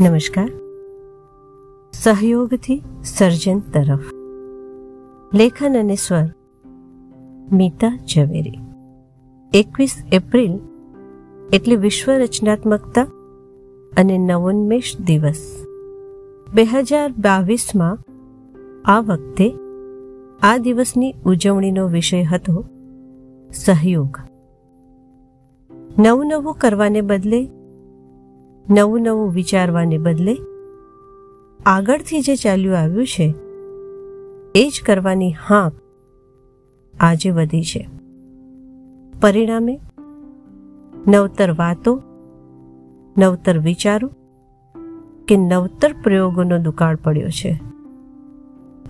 નમસ્કાર. સહયોગથી સર્જન તરફ. લેખન અને સ્વર. મીતા ઝવેરી. એકવીસ એપ્રિલ, એટલે વિશ્વ રચનાત્મકતા અને નવોન્મેષ દિવસ. બે હજાર બાવીસમાં આ વખતે આ દિવસની ઉજવણીનો વિષય હતો સહયોગ. નવું નવું કરવાને બદલે નવું નવું વિચારવાને બદલે આગળથી જે ચાલ્યું આવ્યું છે, એ જ કરવાની હાંક આજે વધી છે. પરિણામે નવતર વાતો, નવતર વિચારો કે નવતર પ્રયોગોનો દુકાળ પડ્યો છે.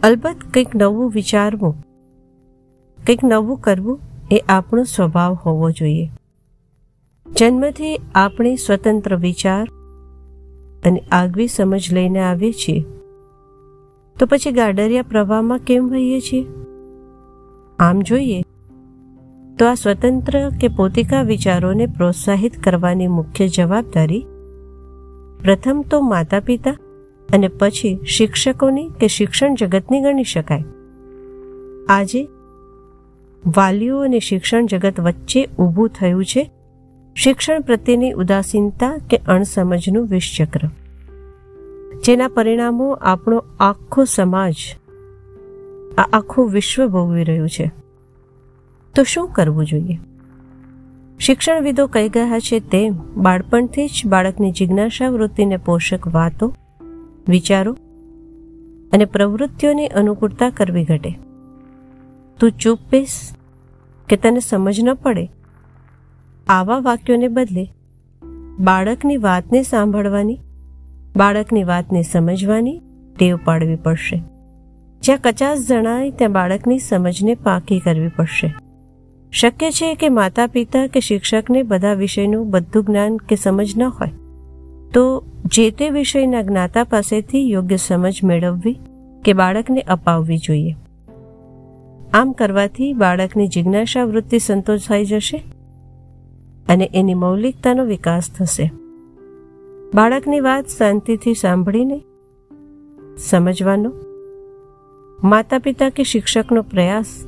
અલબત્ત કંઈક નવું વિચારવું, કંઈક નવું કરવું એ આપણો સ્વભાવ હોવો જોઈએ. જન્મથી આપણે સ્વતંત્ર વિચાર અને આગવી સમજ લઈને આવીએ છીએ. તો પછી ગાડરિયા પ્રવાહમાં કેમ વહીએ છીએ? આમ જોઈએ તો આ સ્વતંત્ર કે પોતિકા વિચારોને પ્રોત્સાહિત કરવાની મુખ્ય જવાબદારી પ્રથમ તો માતા પિતા અને પછી શિક્ષકોની કે શિક્ષણ જગતની ગણી શકાય. આજે વાલીઓ અને શિક્ષણ જગત વચ્ચે ઊભું થયું છે શિક્ષણ પ્રત્યેની ઉદાસીનતા કે અણસમજનું વિષચક્ર. જેના પરિણામો આપણો આખો સમાજ, આ આખું વિશ્વ ભોગવી રહ્યું છે. તો શું કરવું જોઈએ? શિક્ષણવિદો કહી ગયા છે તેમ, બાળપણથી જ બાળકની જિજ્ઞાસા વૃત્તિને પોષક વાતો, વિચારો અને પ્રવૃત્તિઓની અનુકૂળતા કરવી ઘટે. તું ચૂપ બેસ, કે તને સમજ ન પડે આવા વાક્યોને બદલે બાળકની વાતને સાંભળવાની, બાળકની વાતને સમજવાની ટેવ પાડવી પડશે. જ્યાં કચાસ જણાય ત્યાં બાળકની સમજને પાકી કરવી પડશે. શક્ય છે કે માતા પિતા કે શિક્ષકને બધા વિષયનું બધું જ્ઞાન કે સમજ ન હોય. તો જે તે વિષયના જ્ઞાતા પાસેથી યોગ્ય સમજ મેળવવી કે બાળકને અપાવવી જોઈએ? આમ કરવાથી બાળકની જિજ્ઞાસા વૃત્તિ સંતોષાઈ જશે અને એની મૌલિકતાનો વિકાસ થશે. બાળકની વાત શાંતિથી સાંભળીને સમજવાનો માતા પિતા કે શિક્ષકનો પ્રયાસ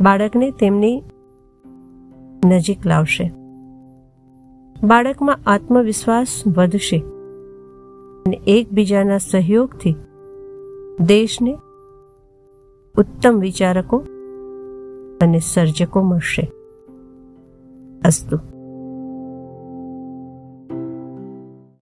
બાળકને તેમની નજીક લાવશે. બાળકમાં આત્મવિશ્વાસ વધશે અને એકબીજાના સહયોગથી દેશને ઉત્તમ વિચારકો અને સર્જકો મળશે. as to